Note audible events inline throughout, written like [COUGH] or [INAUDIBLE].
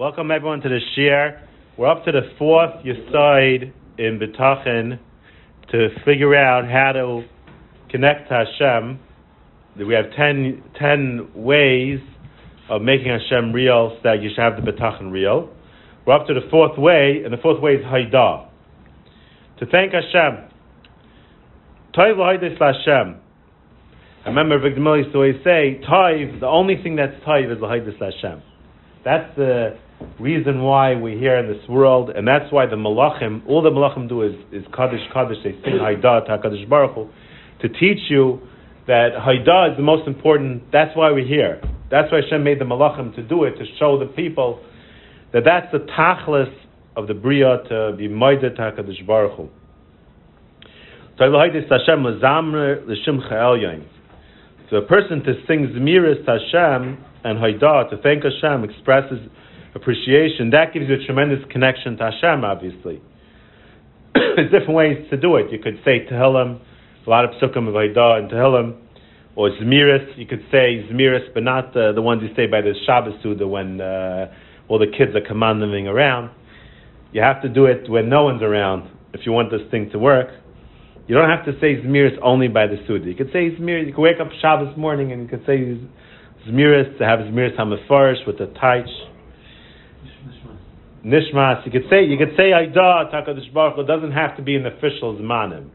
Welcome everyone to the Shir. We're up to the fourth Yisoid in B'tachin to figure out how to connect to Hashem. We have ten, 10 ways of making Hashem real so that you should have the B'tachin real. We're up to the fourth way, and the fourth way is Haidah. To thank Hashem. Toiv Haidis Hashem. I remember Victor Miller used to always say, Toiv, the only thing that's Toiv is Haidis Hashem. That's the reason why we're here in this world, and that's why the Malachim, all the Malachim do is, is Kaddish Kaddish, they sing Haidah HaKadosh Baruch Hu, to teach you that Haidah is the most important, that's why we're here. That's why Hashem made the Malachim to do it, to show the people that that's the Tachlis of the Bria to be Maidah HaKadosh Baruch Hu. So a person to sing Zmiris Hashem and Haidah, to thank Hashem, expresses appreciation, that gives you a tremendous connection to Hashem, obviously. [COUGHS] There's different ways to do it. You could say Tehillim, a lot of psukim of Haidah and Tehillim, or Zmiris, you could say Zmiris, but not the, the ones you say by the Shabbos Suda when uh, all the kids are commanding around. You have to do it when no one's around if you want this thing to work. You don't have to say Zmiris only by the Suda. You could say Zmiris, you could wake up Shabbos morning and you could say Zmiris, to have Zmiris HaMefarish with the Taich. Nishmas. You could say you could say Aida Takadosh Baruch Hu doesn't have to be an official zmanim.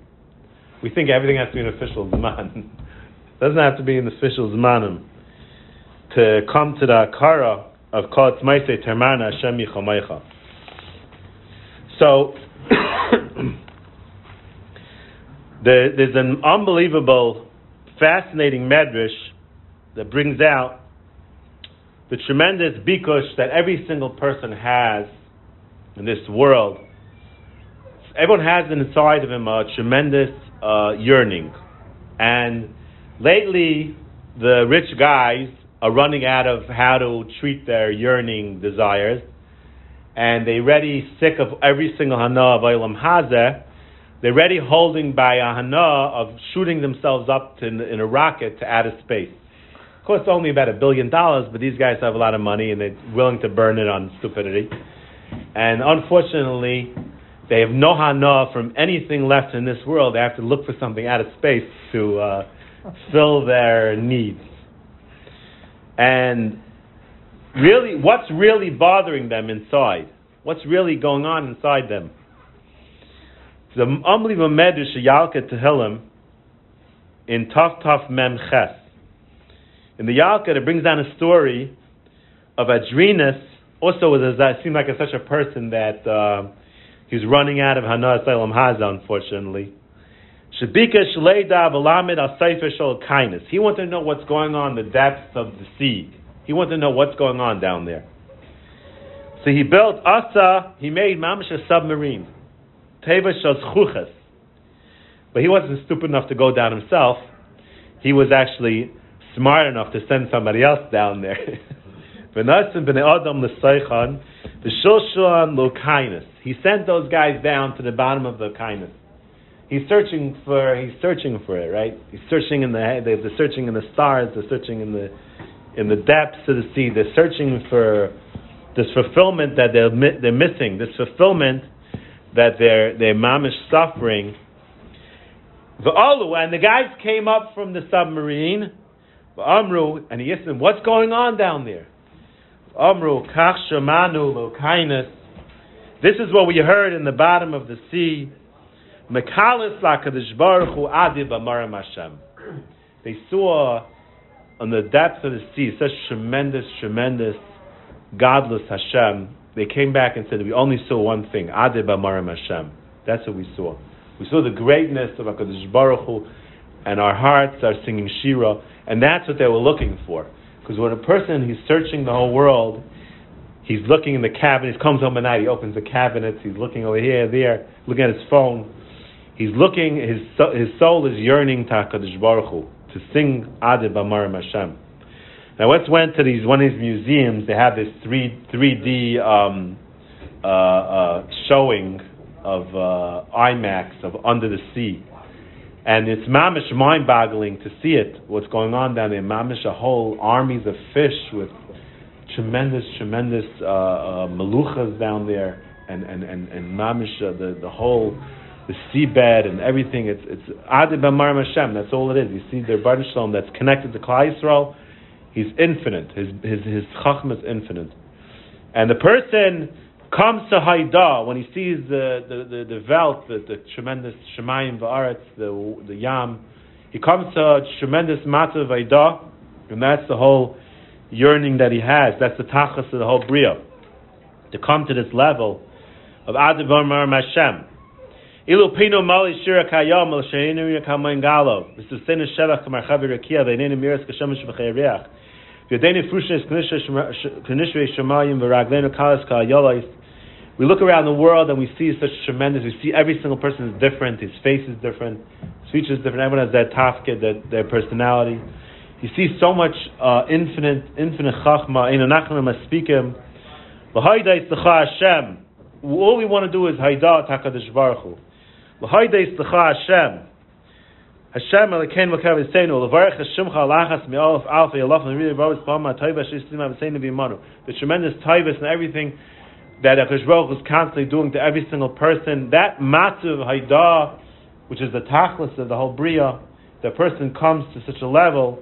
We think everything has to be an official zman. [LAUGHS] doesn't have to be an official zmanim to come to the akara of Kol Tzmaise Termana Hashem Yichomaycha. So [COUGHS] there, there's an unbelievable, fascinating medrash that brings out the tremendous bikush that every single person has in this world. Everyone has inside of him a tremendous uh, yearning. And lately, the rich guys are running out of how to treat their yearning desires. And they're ready sick of every single hana of Olam Hazeh. They're ready holding by a hana of shooting themselves up to, in a rocket to outer space costs only about a billion dollars, but these guys have a lot of money and they're willing to burn it on stupidity. And unfortunately, they have no hana from anything left in this world. They have to look for something out of space to uh, [LAUGHS] fill their needs. And really, what's really bothering them inside? What's really going on inside them? The unbelievable medrash Yalkut Tehillim in Taf Taf Mem Ches in the Yalkut, it brings down a story of Adrenus, also was a, seemed like a, such a person that uh, running out of Hana Salem Haza, unfortunately. Shabika Shleida Balamid Al kindness. He wanted to know what's going on in the depths of the sea. He wanted to know what's going on down there. So he built Asa, he made Mamish a submarine. Teva Shos But he wasn't stupid enough to go down himself. He was actually smart enough to send somebody else down there. He sent those guys down to the bottom of the kindness. He's searching for he's searching for it, right? He's searching in the they're searching in the stars, they're searching in the in the depths of the sea. They're searching for this fulfillment that they're they're missing. This fulfillment that they're they're mamish suffering. The and the guys came up from the submarine Amru, and he asked them, what's going on down there? Amru, kach shamanu. This is what we heard in the bottom of the sea. Mekalis lakadish baruch adib Hashem. They saw on the depths of the sea such tremendous, tremendous, godless Hashem. They came back and said, we only saw one thing, adib amaram Hashem. That's what we saw. We saw the greatness of HaKadosh Baruch Hu, and our hearts are singing Shira. And that's what they were looking for. Because when a person he's searching the whole world, he's looking in the cabinet, he comes home at night, he opens the cabinets, he's looking over here, there, looking at his phone. He's looking, his, his soul is yearning to HaKadosh Baruch Hu, to sing Adib Amarim Hashem. Now, once went to these one of these museums. They have this three three D um, uh, uh, showing of uh, IMAX of Under the Sea, and it's mamish mind-boggling to see it, what's going on down there. Mamish, a whole armies of fish with tremendous, tremendous uh, uh, meluchas down there, and and and and mamish uh, the the whole the seabed and everything. It's it's Adi B'Mar Hashem. That's all it is. You see the Baruch Shalom that's connected to Klal Yisrael. He's infinite. His his his chacham is infinite, and the person comes to Haida when he sees the the the, the Welt, the, the tremendous Shemayim Va'aretz, the the Yam. He comes to a tremendous Matav Haida, and that's the whole yearning that he has. That's the tachas of the whole bria. To come to this level of Adibamar Mashem. Ilu pino mali shira kayom el sheinu yakamoin galo. V'susenu shevach kamar chavi rakia v'einenu miras kashemesh v'chayriach. V'yadenu frushes kanishre shemayim v'raglenu kalas kayolos. We look around the world and we see such tremendous. We see every single person is different. His face is different. His speech is different. Everyone has their tafke, their, their personality. You see so much uh, infinite, infinite chachma. Tzlacha Hashem. All we want to do is hayda takadish baruch hu. Tzlacha Hashem. Hashem alekein makav yiseinu. L'varech hashimcha alachas mi'alaf alfa yalaf and really rabbi spama taiva shishlim aviseinu v'imanu. The tremendous taivas and everything that Akash Baruch is constantly doing to every single person. That matzav hayda, which is the tachlis of the whole bria, the person comes to such a level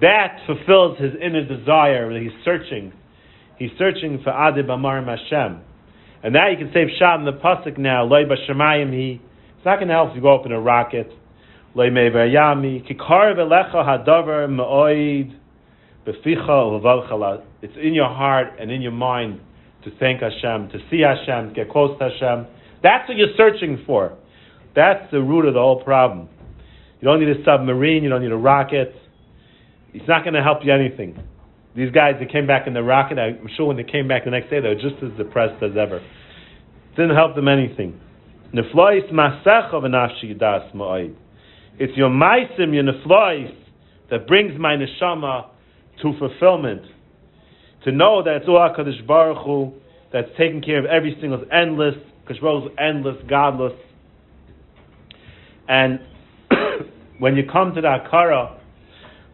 that fulfills his inner desire that he's searching. He's searching for Adib Amar Hashem. And that you can save shot in the pasuk now, Loi Bashamayim he it's not gonna help if you go up in a rocket. Loi Meverayami, Kikar Velecha Hadavar Ma'oid Beficha. It's in your heart and in your mind to thank Hashem, to see Hashem, to get close to Hashem. That's what you're searching for. That's the root of the whole problem. You don't need a submarine, you don't need a rocket. It's not going to help you anything. These guys that came back in the rocket, I'm sure when they came back the next day, they were just as depressed as ever. It didn't help them anything. It's your maisim, your neflois, that brings my neshama to fulfillment. To know that it's all HaKadosh Baruch Hu, that's taking care of every single, endless, is endless, godless. And [COUGHS] when you come to the Akara,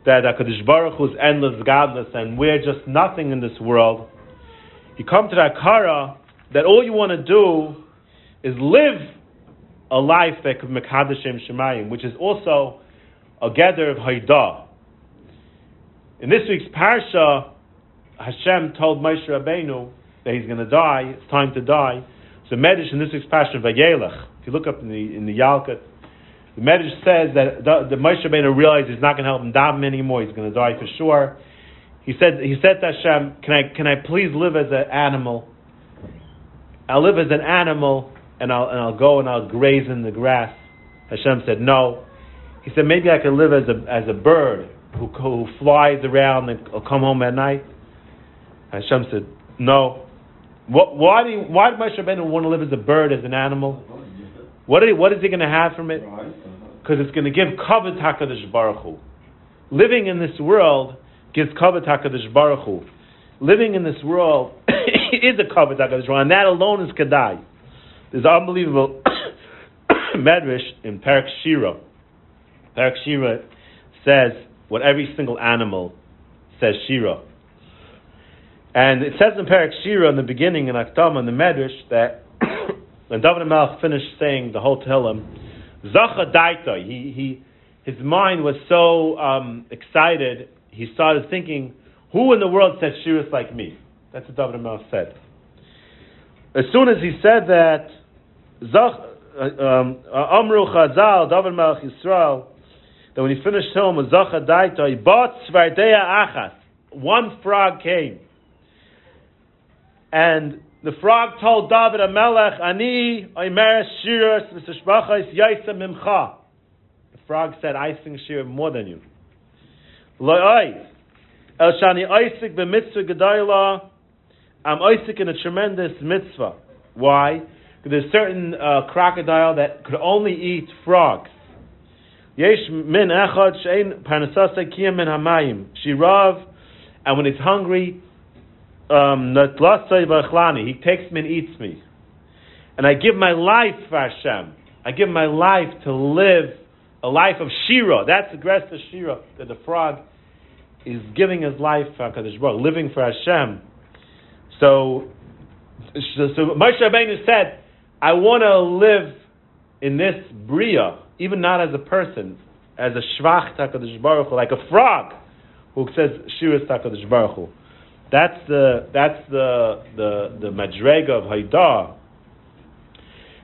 that HaKadosh Baruch Hu is endless, godless, and we're just nothing in this world, you come to that kara that all you want to do is live a life that could Mekadashem Shemayim, which is also a gather of Haidah. In this week's parsha, Hashem told Moshe Rabbeinu that he's going to die. It's time to die. So Medish in this week's parsha Vayelech. If you look up in the in the Yalkut, the Medrash says that the, the Moshe Rabbeinu realized he's not going to help him daven anymore. He's going to die for sure. He said, he said to Hashem, "Can I, can I please live as an animal? I'll live as an animal, and I'll, and I'll go and I'll graze in the grass." Hashem said, "No." He said, "Maybe I can live as a as a bird who, who flies around and will come home at night." Hashem said, "No." What, why do you, why did Moshe Rabbeinu want to live as a bird, as an animal? What, are, what is he going to have from it? Because it's going to give kavod Hakadosh Baruch Hu. Living in this world gives kavod Hakadosh Baruch Hu. Living in this world [COUGHS] is a kavod Hakadosh Baruch Hu, and that alone is kedai. There's unbelievable [COUGHS] medrash in Perek Shira. Perek Shira says what every single animal says Shira. And it says in Perek Shira in the beginning in Aktam in the Medrash that [COUGHS] when David Melech finished saying the whole Tehillim, Zacha Daita, he, he, his mind was so um, excited, he started thinking, who in the world said Shiras like me? That's what David Melech said. As soon as he said that, uh, um, Amru Chazal, David Melech Yisrael, that when he finished with Zacha Daita, he bought Svardeya Achas. One frog came. And the frog told David Hamelech, Ani oimer shiras v'sishbachas yaisa mimcha. The frog said, I sing shir more than you. Lo'oi, el shani oisik b'mitzvah gedayla, I'm oisik in a tremendous mitzvah. Why? Because there's certain uh, crocodile that could only eat frogs. Yesh min echad shein parnasasa kiyam min hamayim. Shirav, and when it's hungry, um, he takes me and eats me. And I give my life for Hashem. I give my life to live a life of Shira. That's the of Shira, that the frog is giving his life for HaKadosh Baruch, living for Hashem. So, so, Moshe Rabbeinu said, I want to live in this bria, even not as a person, as a shvach takadosh baruch like a frog who says shiras takadosh baruch. That's the that's the the the madrega of Haidah.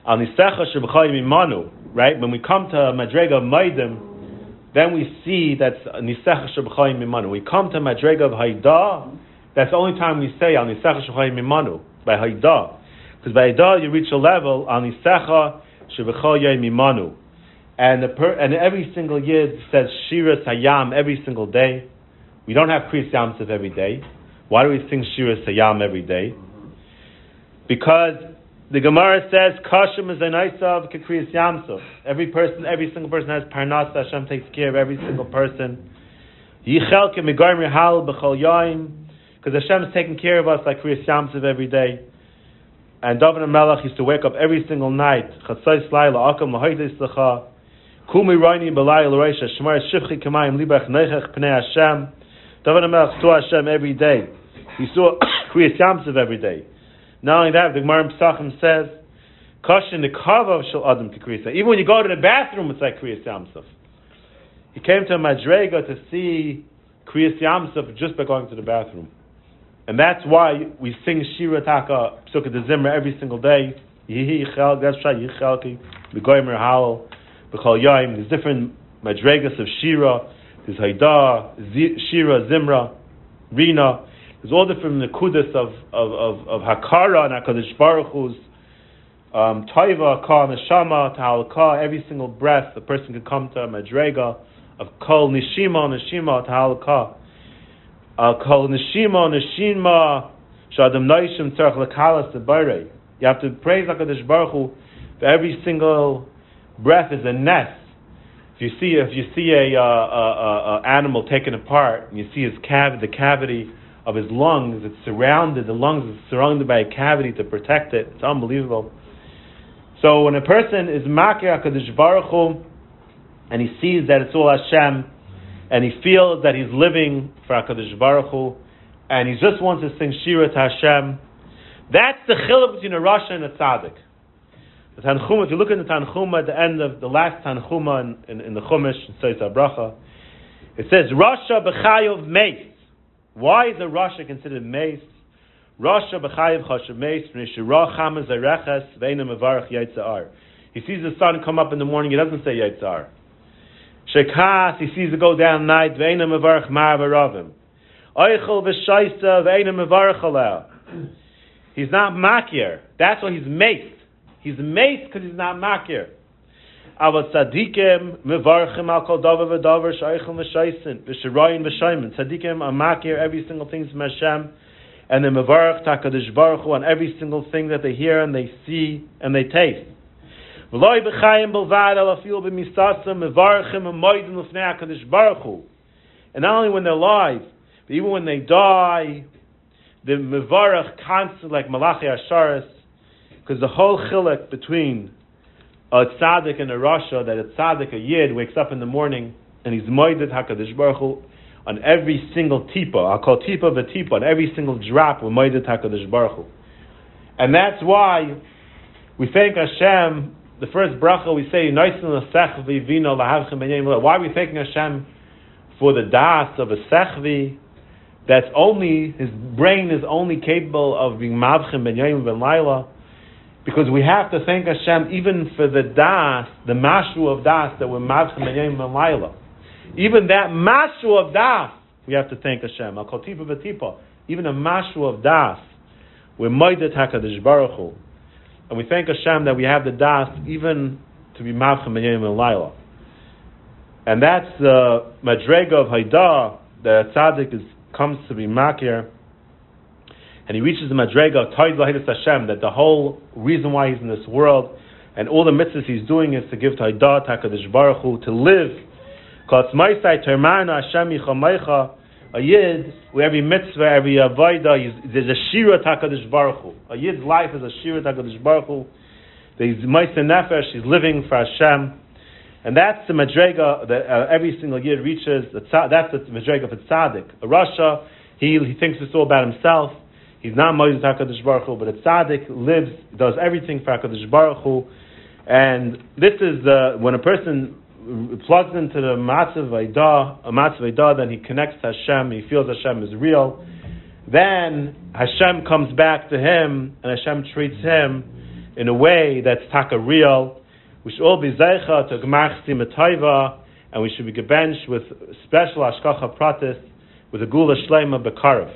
Al imanu, right? When we come to madrega of Maidim, then we see that's nisecha shebchayim imanu. We come to madrega of Haidah. That's the only time we say al nisecha shebchayim imanu by Haidah, because by Haidah you reach a level al nisecha shebchayim imanu. And, per, and every single year it says Shiras Hayam every single day. We don't have Kriyas Yamsuf every day. Why do we sing Shira Sayam every day? Because the Gemara says, Kashim is a of Kikriyas Yamsuf. Every person, every single person has Parnas, Hashem takes care of every single person. Yichelke Megarm Hal B'chol Yaim, because Hashem is taking care of us like Kriyas Yamsuf every day. And David Melech used to wake up every single night. Chatzais Laila Akam Lahoides Lecha. Kumi Raini B'layil Reisha Shemar Shivchi Kamayim Libach Neichach Pnei Hashem. David Melech saw Hashem every day. He saw [COUGHS] Kriyas Yamsuf every day. Not only that, the Gemara Pesachim says, Kashin the kava shel adam kikriyas. Even when you go to the bathroom, it's like Kriyas Yamsuf. He came to Madrega to see Kriyas Yamsuf just by going to the bathroom. And that's why we sing Shira Taka Psukkah de Zimra every single day. Yihi Yichel, that's Yichelki, Begoymer Howell, Bechol Yaim. There's different Madregas of Shira. There's Haida, Shira, Zimra, Rina. There's all different nekudas of, of, of, of Hakara and HaKadosh Baruch Hu's um, Taiva, Ka, Neshama, Tahalaka, every single breath, the person can come to a Madrega of Kol Nishima, Nishima, Tahalaka. Uh, Kol Nishima, Nishima, Shadam Naishim, Tzarech Lekalas, Tebare. You have to praise HaKadosh Baruch Hu for every single breath is a nest if you see if you see a, uh, a, a, animal taken apart and you see his cav- the cavity of his lungs, it's surrounded. The lungs is surrounded by a cavity to protect it. It's unbelievable. So when a person is makir Hakadosh Baruch Hu, and he sees that it's all Hashem, and he feels that he's living for Hakadosh Baruch Hu, and he just wants to sing Shira to Hashem, that's the chiluk between a Rasha and a tzaddik. The Tanchuma, if you look in the Tanchuma at the end of the last Tanchuma in, in, in the Chumash, in Seis Bracha, it says, Rasha b'chayav meis. Why is a Rasha considered meis? Rasha b'chayav chashav meis, v'nishirah chamaz areches, v'ena mevarach yitzar. He sees the sun come up in the morning, he doesn't say yitzar. Shekas, he sees it go down night, v'ena mevarach mar v'ravim. Oichel v'shaisa, v'ena mevarach aleh. He's not makir. That's why he's meis. He's maced because he's not makir. Ava tzadikim mevarchim al kol davar v'davar shaychim v'shaysin v'shirayin v'shaymin. Tzadikim are makir every single thing from Hashem, and they mevarch takadish baruch on every single thing that they hear and they see and they taste. V'loy b'chayim b'lvad al afil b'misasim mevarchim amoydim l'fnei HaKadosh Baruch. And not only when they're alive, but even when they die, the mevarach constant like Malachi Asharis, because the whole chilek between a tzaddik and a rasha, that a tzaddik, a yid, wakes up in the morning and he's moided HaKadosh Baruch Hu on every single tipa, I'll call tipa v'tipa, on every single drop, we're moided HaKadosh Baruch Hu. And that's why we thank Hashem, the first bracha we say, why are we thanking Hashem for the das of a sechvi, that's only, his brain is only capable of being mavchim ben yom ben laila, because we have to thank Hashem even for the das, the mashu of das that we're mavchim and laila. Even that mashu of das, we have to thank Hashem. Al kotipa. Even a mashu of das, we're moedet hakadosh baruch Hu. and we thank Hashem that we have the das even to be mavchim and laila. And that's the madrega of Haidah that tzaddik is, comes to be makir and he reaches the Madrega, Toid Hashem, that the whole reason why he's in this world and all the mitzvahs he's doing is to give Taidah, Takadish Baruch Hu, to live. A yid, where every mitzvah, every avodah, there's a shira takadish baruch Hu. A yid's life is a shira takadish baruch Hu. There's meister nefesh, he's living for Hashem. And that's the madrega that uh, every single yid reaches. That's the madrega for tzaddik. A rasha, he, he thinks it's all about himself. He's not Moses HaKadosh Baruch Hu, but a tzaddik lives, does everything for HaKadosh Baruch Hu. And this is the, when a person plugs into the Matzav Vaidah, then he connects to Hashem, he feels Hashem is real. Then Hashem comes back to him, and Hashem treats him in a way that's taka real. We should all be zeicha to gmach simatayva, and we should be gebenched with special ashkacha pratis with a gula shlema bekarif.